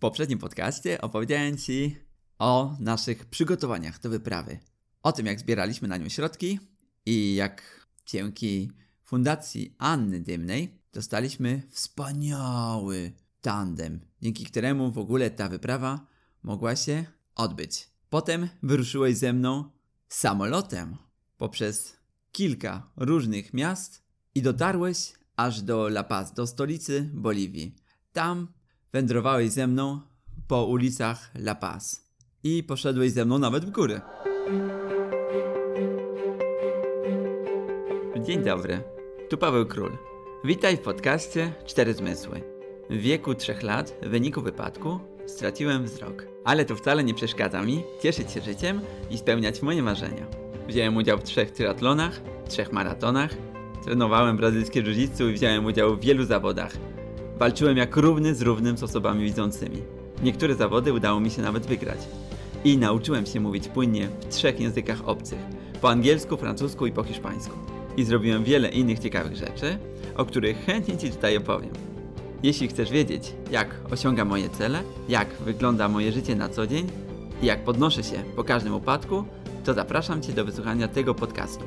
poprzednim podcaście opowiedziałem Ci o naszych przygotowaniach do wyprawy. O tym, jak zbieraliśmy na nią środki i jak dzięki fundacji Anny Dymnej dostaliśmy wspaniały tandem, dzięki któremu w ogóle ta wyprawa mogła się odbyć. Potem wyruszyłeś ze mną samolotem poprzez kilka różnych miast i dotarłeś aż do La Paz, do stolicy Boliwii. Tam wędrowałeś ze mną po ulicach La Paz i poszedłeś ze mną nawet w góry. Dzień dobry, tu Paweł Król. Witaj w podcaście Cztery Zmysły. W wieku trzech lat, w wyniku wypadku, straciłem wzrok. Ale to wcale nie przeszkadza mi cieszyć się życiem i spełniać moje marzenia. Wziąłem udział w trzech triatlonach, trzech maratonach, trenowałem brazylijskie jiu i wziąłem udział w wielu zawodach. Walczyłem jak równy z równym z osobami widzącymi. Niektóre zawody udało mi się nawet wygrać. I nauczyłem się mówić płynnie w trzech językach obcych. Po angielsku, francusku i po hiszpańsku. I zrobiłem wiele innych ciekawych rzeczy, o których chętnie Ci tutaj opowiem. Jeśli chcesz wiedzieć, jak osiągam moje cele, jak wygląda moje życie na co dzień i jak podnoszę się po każdym upadku, to zapraszam Cię do wysłuchania tego podcastu.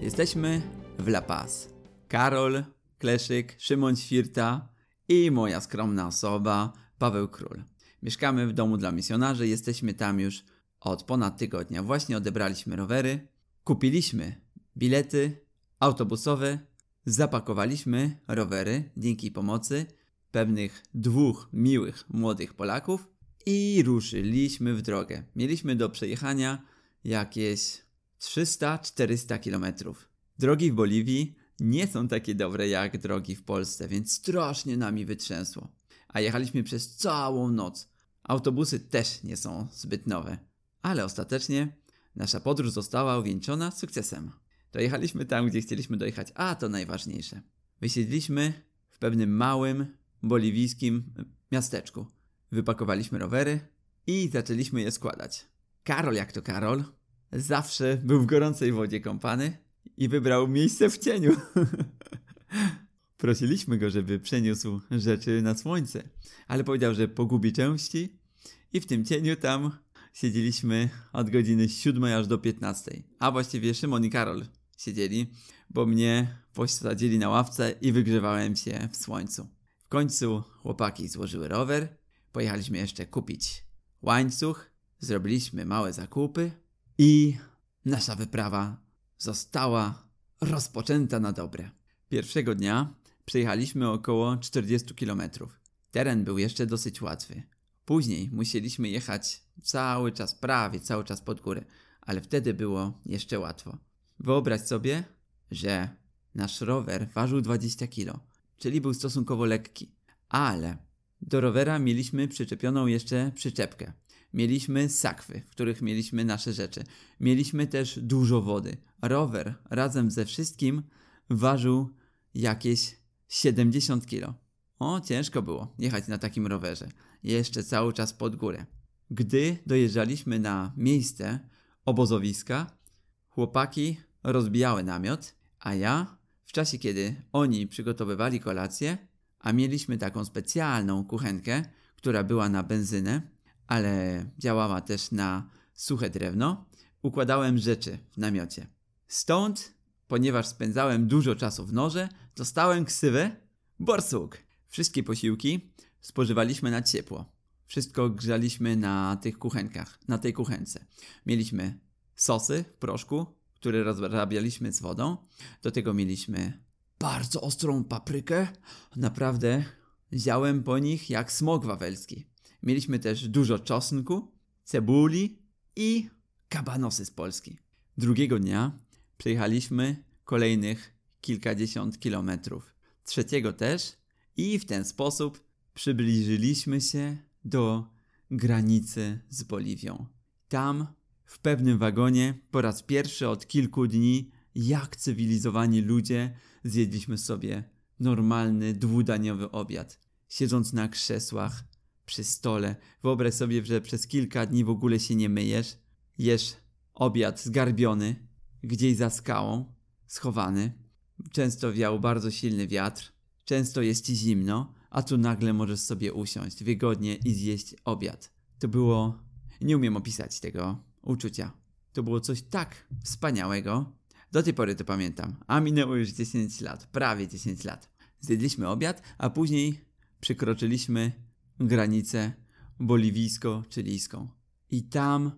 Jesteśmy w La Paz. Karol, Kleszyk, Szymon Świrta i moja skromna osoba, Paweł Król. Mieszkamy w domu dla misjonarzy, jesteśmy tam już od ponad tygodnia. Właśnie odebraliśmy rowery, kupiliśmy bilety autobusowe, zapakowaliśmy rowery dzięki pomocy pewnych dwóch miłych młodych Polaków i ruszyliśmy w drogę. Mieliśmy do przejechania jakieś 300-400 kilometrów. Drogi w Boliwii nie są takie dobre jak drogi w Polsce, więc strasznie nami wytrzęsło. A jechaliśmy przez całą noc. Autobusy też nie są zbyt nowe. Ale ostatecznie nasza podróż została uwieńczona sukcesem. Dojechaliśmy tam, gdzie chcieliśmy dojechać, a to najważniejsze. Wysiedliśmy w pewnym małym, boliwijskim miasteczku. Wypakowaliśmy rowery i zaczęliśmy je składać. Karol, jak to Karol, zawsze był w gorącej wodzie kąpany i wybrał miejsce w cieniu. Prosiliśmy go, żeby przeniósł rzeczy na słońce, ale powiedział, że pogubi części i w tym cieniu tam siedzieliśmy od godziny 7 aż do 15. A właściwie Szymon i Karol siedzieli, bo mnie posadzili na ławce i wygrzewałem się w słońcu. W końcu chłopaki złożyły rower, pojechaliśmy jeszcze kupić łańcuch, zrobiliśmy małe zakupy i nasza wyprawa została rozpoczęta na dobre. Pierwszego dnia przejechaliśmy około 40 km. Teren był jeszcze dosyć łatwy. Później musieliśmy jechać cały czas, prawie cały czas pod górę, ale wtedy było jeszcze łatwo. Wyobraź sobie, że nasz rower ważył 20 kg, czyli był stosunkowo lekki, ale do rowera mieliśmy przyczepioną jeszcze przyczepkę. Mieliśmy sakwy, w których mieliśmy nasze rzeczy. Mieliśmy też dużo wody. Rower razem ze wszystkim ważył jakieś 70 kg. O, ciężko było jechać na takim rowerze. Jeszcze cały czas pod górę. Gdy dojeżdżaliśmy na miejsce obozowiska, chłopaki rozbijały namiot, a ja, w czasie kiedy oni przygotowywali kolację, a mieliśmy taką specjalną kuchenkę, która była na benzynę, ale działała też na suche drewno, układałem rzeczy w namiocie. Stąd, ponieważ spędzałem dużo czasu w norze, dostałem ksywę borsuk. Wszystkie posiłki spożywaliśmy na ciepło. Wszystko grzaliśmy na tych kuchenkach, na tej kuchence. Mieliśmy sosy w proszku, które rozrabialiśmy z wodą. Do tego mieliśmy bardzo ostrą paprykę. Naprawdę ziałem po nich jak smog wawelski. Mieliśmy też dużo czosnku, cebuli i kabanosy z Polski. Drugiego dnia przejechaliśmy kolejnych kilkadziesiąt kilometrów. Trzeciego też i w ten sposób przybliżyliśmy się do granicy z Boliwią. Tam, w pewnym wagonie, po raz pierwszy od kilku dni, jak cywilizowani ludzie, zjedliśmy sobie normalny, dwudaniowy obiad. Siedząc na krzesłach, przy stole. Wyobraź sobie, że przez kilka dni w ogóle się nie myjesz. Jesz obiad zgarbiony, gdzieś za skałą, schowany. Często wiał bardzo silny wiatr, często jest ci zimno, a tu nagle możesz sobie usiąść wygodnie i zjeść obiad. To było. Nie umiem opisać tego uczucia. To było coś tak wspaniałego. Do tej pory to pamiętam, a minęło już 10 lat, prawie 10 lat. Zjedliśmy obiad, a później przekroczyliśmy granicę boliwijsko-chilijską. I tam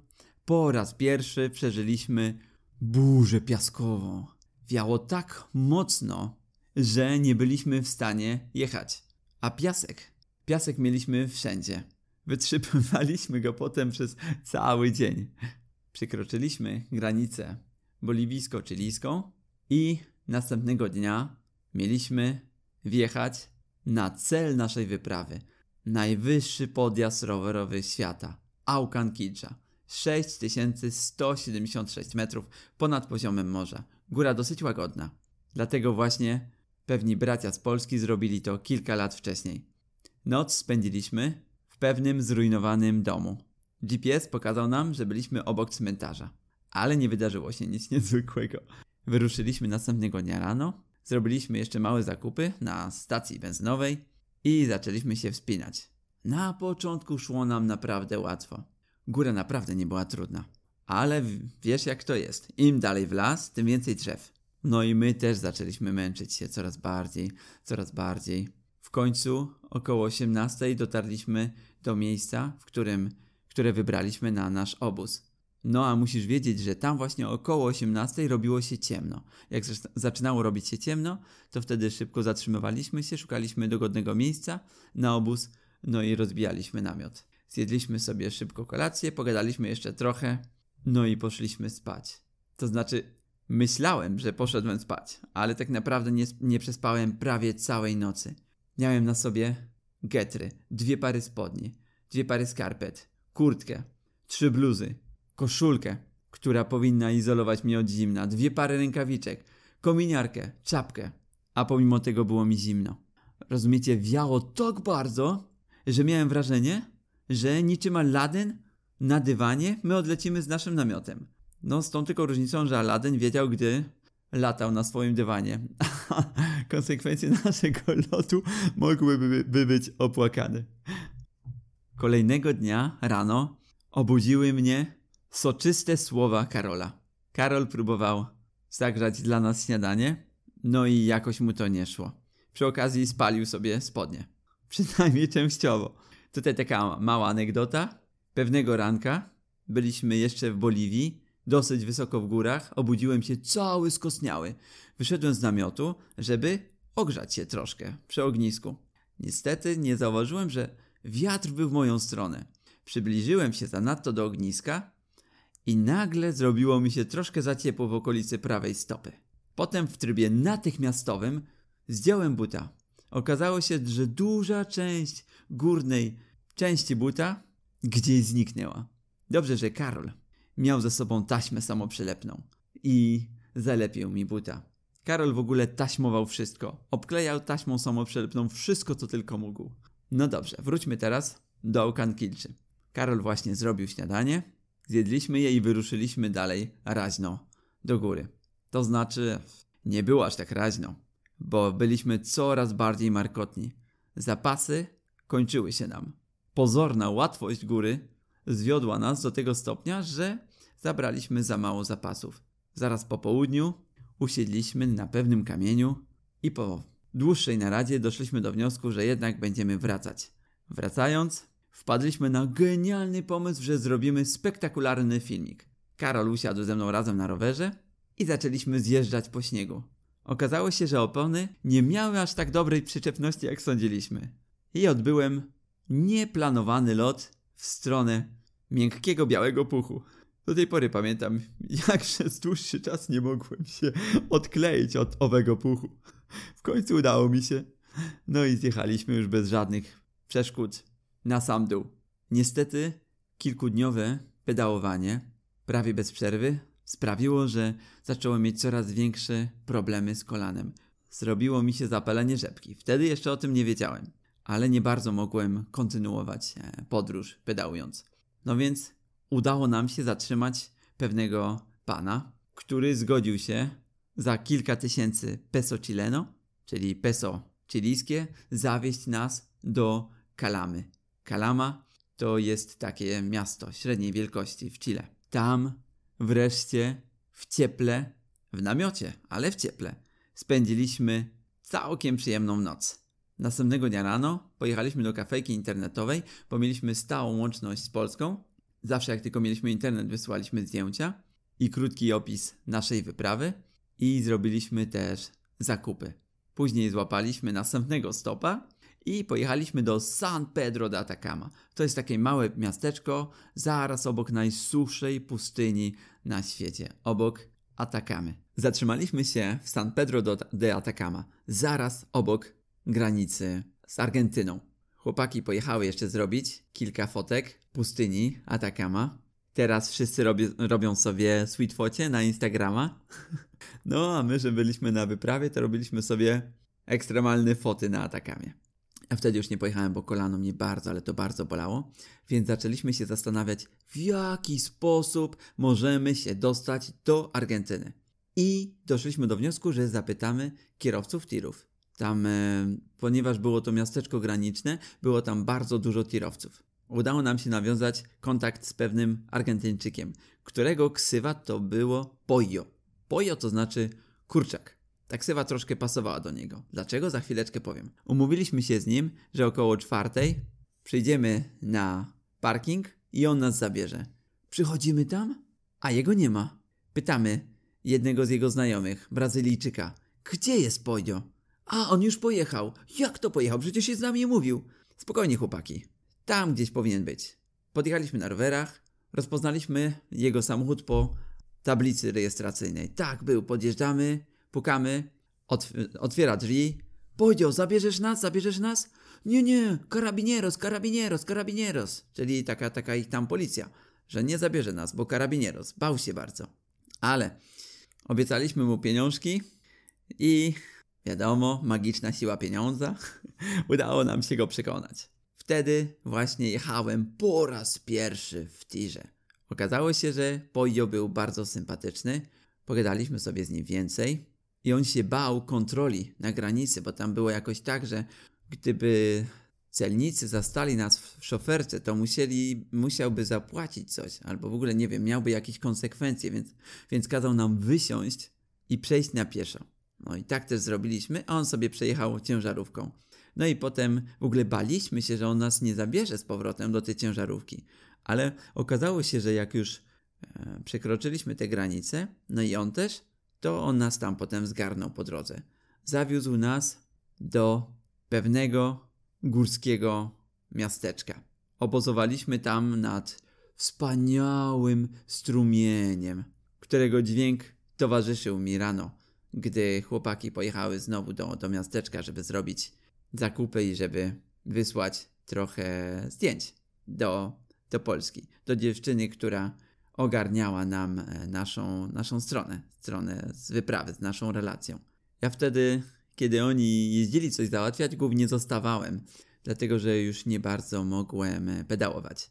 po raz pierwszy przeżyliśmy burzę piaskową. Wiało tak mocno, że nie byliśmy w stanie jechać. A piasek, piasek mieliśmy wszędzie. Wytrzymywaliśmy go potem przez cały dzień. Przekroczyliśmy granicę boliwijsko-chilijską i następnego dnia mieliśmy wjechać na cel naszej wyprawy. Najwyższy podjazd rowerowy świata. Aukan Kijcha. 6176 metrów ponad poziomem morza. Góra dosyć łagodna. Dlatego właśnie pewni bracia z Polski zrobili to kilka lat wcześniej. Noc spędziliśmy w pewnym zrujnowanym domu. GPS pokazał nam, że byliśmy obok cmentarza. Ale nie wydarzyło się nic niezwykłego. Wyruszyliśmy następnego dnia rano, zrobiliśmy jeszcze małe zakupy na stacji benzynowej i zaczęliśmy się wspinać. Na początku szło nam naprawdę łatwo. Góra naprawdę nie była trudna. Ale wiesz jak to jest. Im dalej w las, tym więcej drzew. No i my też zaczęliśmy męczyć się coraz bardziej, coraz bardziej. W końcu około 18 dotarliśmy do miejsca, w którym, które wybraliśmy na nasz obóz. No a musisz wiedzieć, że tam właśnie około 18 robiło się ciemno. Jak zaczynało robić się ciemno, to wtedy szybko zatrzymywaliśmy się, szukaliśmy dogodnego miejsca na obóz, no i rozbijaliśmy namiot. Zjedliśmy sobie szybko kolację, pogadaliśmy jeszcze trochę, no i poszliśmy spać. To znaczy, myślałem, że poszedłem spać, ale tak naprawdę nie, nie przespałem prawie całej nocy. Miałem na sobie getry, dwie pary spodni, dwie pary skarpet, kurtkę, trzy bluzy, koszulkę, która powinna izolować mnie od zimna, dwie pary rękawiczek, kominiarkę, czapkę, a pomimo tego było mi zimno. Rozumiecie, wiało tak bardzo, że miałem wrażenie, że niczym Aladdin na dywanie my odlecimy z naszym namiotem. No z tą tylko różnicą, że Aladdin wiedział, gdy latał na swoim dywanie. Konsekwencje naszego lotu mogłyby by być opłakane. Kolejnego dnia rano obudziły mnie soczyste słowa Karola. Karol próbował zagrzać dla nas śniadanie, no i jakoś mu to nie szło. Przy okazji spalił sobie spodnie. Przynajmniej częściowo. Tutaj taka mała anegdota. Pewnego ranka byliśmy jeszcze w Boliwii, dosyć wysoko w górach, obudziłem się cały skostniały. Wyszedłem z namiotu, żeby ogrzać się troszkę przy ognisku. Niestety nie zauważyłem, że wiatr był w moją stronę. Przybliżyłem się zanadto do ogniska i nagle zrobiło mi się troszkę za ciepło w okolicy prawej stopy. Potem w trybie natychmiastowym zdjąłem buta. Okazało się, że duża część górnej części buta gdzieś zniknęła. Dobrze, że Karol miał ze sobą taśmę samoprzylepną i zalepił mi buta. Karol w ogóle taśmował wszystko. Obklejał taśmą samoprzylepną wszystko, co tylko mógł. No dobrze, wróćmy teraz do Okankilczy. Karol właśnie zrobił śniadanie, zjedliśmy je i wyruszyliśmy dalej raźno do góry. To znaczy, nie było aż tak raźno, bo byliśmy coraz bardziej markotni. Zapasy kończyły się nam pozorna łatwość góry zwiodła nas do tego stopnia, że zabraliśmy za mało zapasów. Zaraz po południu usiedliśmy na pewnym kamieniu i po dłuższej naradzie doszliśmy do wniosku, że jednak będziemy wracać. Wracając, wpadliśmy na genialny pomysł, że zrobimy spektakularny filmik. Karol usiadł ze mną razem na rowerze i zaczęliśmy zjeżdżać po śniegu. Okazało się, że opony nie miały aż tak dobrej przyczepności, jak sądziliśmy. I odbyłem nieplanowany lot w stronę miękkiego białego puchu. Do tej pory pamiętam, jak przez dłuższy czas nie mogłem się odkleić od owego puchu. W końcu udało mi się. No i zjechaliśmy już bez żadnych przeszkód na sam dół. Niestety, kilkudniowe pedałowanie, prawie bez przerwy, sprawiło, że zacząłem mieć coraz większe problemy z kolanem. Zrobiło mi się zapalenie rzepki. Wtedy jeszcze o tym nie wiedziałem ale nie bardzo mogłem kontynuować e, podróż pedałując. No więc udało nam się zatrzymać pewnego pana, który zgodził się za kilka tysięcy peso chileno, czyli peso chilijskie, zawieźć nas do Kalamy. Kalama to jest takie miasto średniej wielkości w Chile. Tam wreszcie w cieple, w namiocie, ale w cieple, spędziliśmy całkiem przyjemną noc. Następnego dnia rano pojechaliśmy do kafejki internetowej, bo mieliśmy stałą łączność z Polską. Zawsze jak tylko mieliśmy internet, wysyłaliśmy zdjęcia i krótki opis naszej wyprawy i zrobiliśmy też zakupy. Później złapaliśmy następnego stopa i pojechaliśmy do San Pedro de Atacama. To jest takie małe miasteczko zaraz obok najsuszej pustyni na świecie, obok Atacamy. Zatrzymaliśmy się w San Pedro de Atacama, zaraz obok granicy z Argentyną. Chłopaki pojechały jeszcze zrobić kilka fotek pustyni Atacama. Teraz wszyscy robią, robią sobie sweet focie na Instagrama. No, a my, że byliśmy na wyprawie, to robiliśmy sobie ekstremalne foty na Atakamie. A wtedy już nie pojechałem, bo kolano mnie bardzo, ale to bardzo bolało. Więc zaczęliśmy się zastanawiać, w jaki sposób możemy się dostać do Argentyny. I doszliśmy do wniosku, że zapytamy kierowców tirów. Tam, e, ponieważ było to miasteczko graniczne, było tam bardzo dużo tirowców. Udało nam się nawiązać kontakt z pewnym Argentyńczykiem, którego ksywa to było Pollo. Pollo to znaczy kurczak. Ta ksywa troszkę pasowała do niego. Dlaczego? Za chwileczkę powiem. Umówiliśmy się z nim, że około czwartej przyjdziemy na parking i on nas zabierze. Przychodzimy tam, a jego nie ma. Pytamy jednego z jego znajomych, Brazylijczyka, gdzie jest Pollo? A, on już pojechał. Jak to pojechał? Przecież się z nami mówił. Spokojnie, chłopaki. Tam gdzieś powinien być. Podjechaliśmy na rowerach, rozpoznaliśmy jego samochód po tablicy rejestracyjnej. Tak, był. Podjeżdżamy, pukamy, otw- otwiera drzwi. Powiedział, zabierzesz nas, zabierzesz nas? Nie, nie, karabinieros, karabinieros, karabinieros. Czyli taka, taka ich tam policja, że nie zabierze nas, bo karabinieros. Bał się bardzo. Ale obiecaliśmy mu pieniążki i wiadomo, magiczna siła pieniądza. Udało nam się go przekonać. Wtedy właśnie jechałem po raz pierwszy w tirze. Okazało się, że Pojo był bardzo sympatyczny. Pogadaliśmy sobie z nim więcej i on się bał kontroli na granicy, bo tam było jakoś tak, że gdyby celnicy zastali nas w szoferce, to musieli, musiałby zapłacić coś, albo w ogóle nie wiem, miałby jakieś konsekwencje, więc, więc kazał nam wysiąść i przejść na pieszo. No i tak też zrobiliśmy, a on sobie przejechał ciężarówką. No i potem w ogóle baliśmy się, że on nas nie zabierze z powrotem do tej ciężarówki. Ale okazało się, że jak już e, przekroczyliśmy te granice, no i on też, to on nas tam potem zgarnął po drodze. Zawiózł nas do pewnego górskiego miasteczka. Obozowaliśmy tam nad wspaniałym strumieniem, którego dźwięk towarzyszył mi rano, gdy chłopaki pojechały znowu do, do miasteczka, żeby zrobić zakupy i żeby wysłać trochę zdjęć do, do Polski, do dziewczyny, która ogarniała nam e, naszą, naszą stronę, stronę z wyprawy, z naszą relacją. Ja wtedy, kiedy oni jeździli coś załatwiać, głównie zostawałem, dlatego że już nie bardzo mogłem e, pedałować.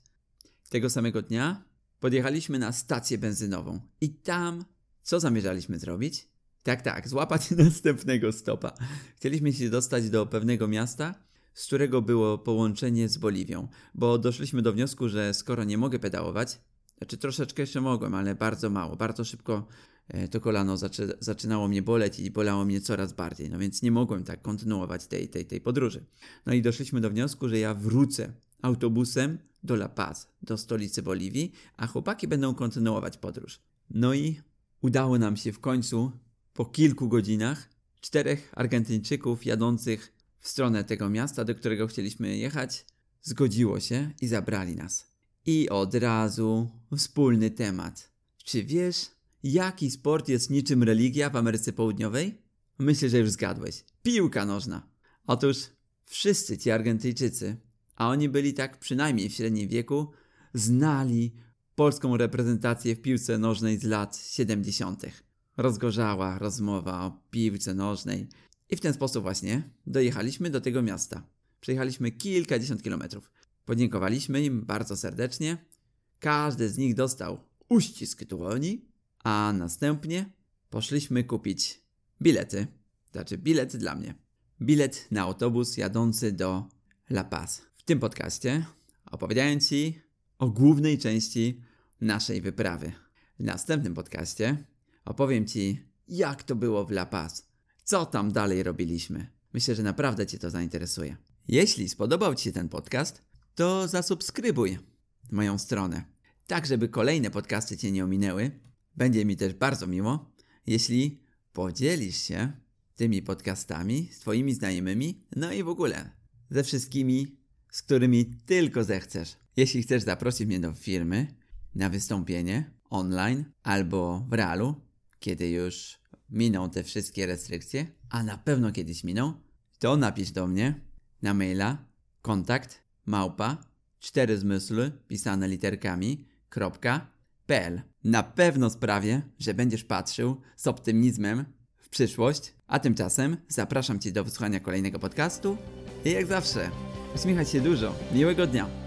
Tego samego dnia podjechaliśmy na stację benzynową i tam co zamierzaliśmy zrobić? Tak, tak, złapać następnego stopa. Chcieliśmy się dostać do pewnego miasta, z którego było połączenie z Boliwią, bo doszliśmy do wniosku, że skoro nie mogę pedałować, znaczy troszeczkę jeszcze mogłem, ale bardzo mało, bardzo szybko e, to kolano zaczy, zaczynało mnie boleć i bolało mnie coraz bardziej, no więc nie mogłem tak kontynuować tej, tej, tej podróży. No i doszliśmy do wniosku, że ja wrócę autobusem do La Paz, do stolicy Boliwii, a chłopaki będą kontynuować podróż. No i udało nam się w końcu po kilku godzinach czterech Argentyńczyków jadących w stronę tego miasta, do którego chcieliśmy jechać, zgodziło się i zabrali nas. I od razu wspólny temat. Czy wiesz, jaki sport jest niczym religia w Ameryce Południowej? Myślę, że już zgadłeś. Piłka nożna. Otóż wszyscy ci Argentyjczycy, a oni byli tak przynajmniej w średnim wieku, znali polską reprezentację w piłce nożnej z lat 70 rozgorzała rozmowa o piłce nożnej. I w ten sposób właśnie dojechaliśmy do tego miasta. Przejechaliśmy kilkadziesiąt kilometrów. Podziękowaliśmy im bardzo serdecznie. Każdy z nich dostał uścisk dłoni, a następnie poszliśmy kupić bilety. Znaczy bilet dla mnie. bilet na autobus jadący do La Paz. W tym podcaście opowiedziałem Ci o głównej części naszej wyprawy. W następnym podcaście opowiem Ci, jak to było w La Paz, co tam dalej robiliśmy. Myślę, że naprawdę Cię to zainteresuje. Jeśli spodobał Ci się ten podcast, to zasubskrybuj moją stronę, tak żeby kolejne podcasty Cię nie ominęły. Będzie mi też bardzo miło, jeśli podzielisz się tymi podcastami z Twoimi znajomymi, no i w ogóle ze wszystkimi, z którymi tylko zechcesz. Jeśli chcesz zaprosić mnie do firmy na wystąpienie online albo w realu, kiedy już miną te wszystkie restrykcje, a na pewno kiedyś miną, to napisz do mnie na maila kontakt małpa cztery zmysły pisane literkami kropka pl. Na pewno sprawię, że będziesz patrzył z optymizmem w przyszłość, a tymczasem zapraszam Cię do wysłuchania kolejnego podcastu i jak zawsze uśmiechać się dużo. Miłego dnia!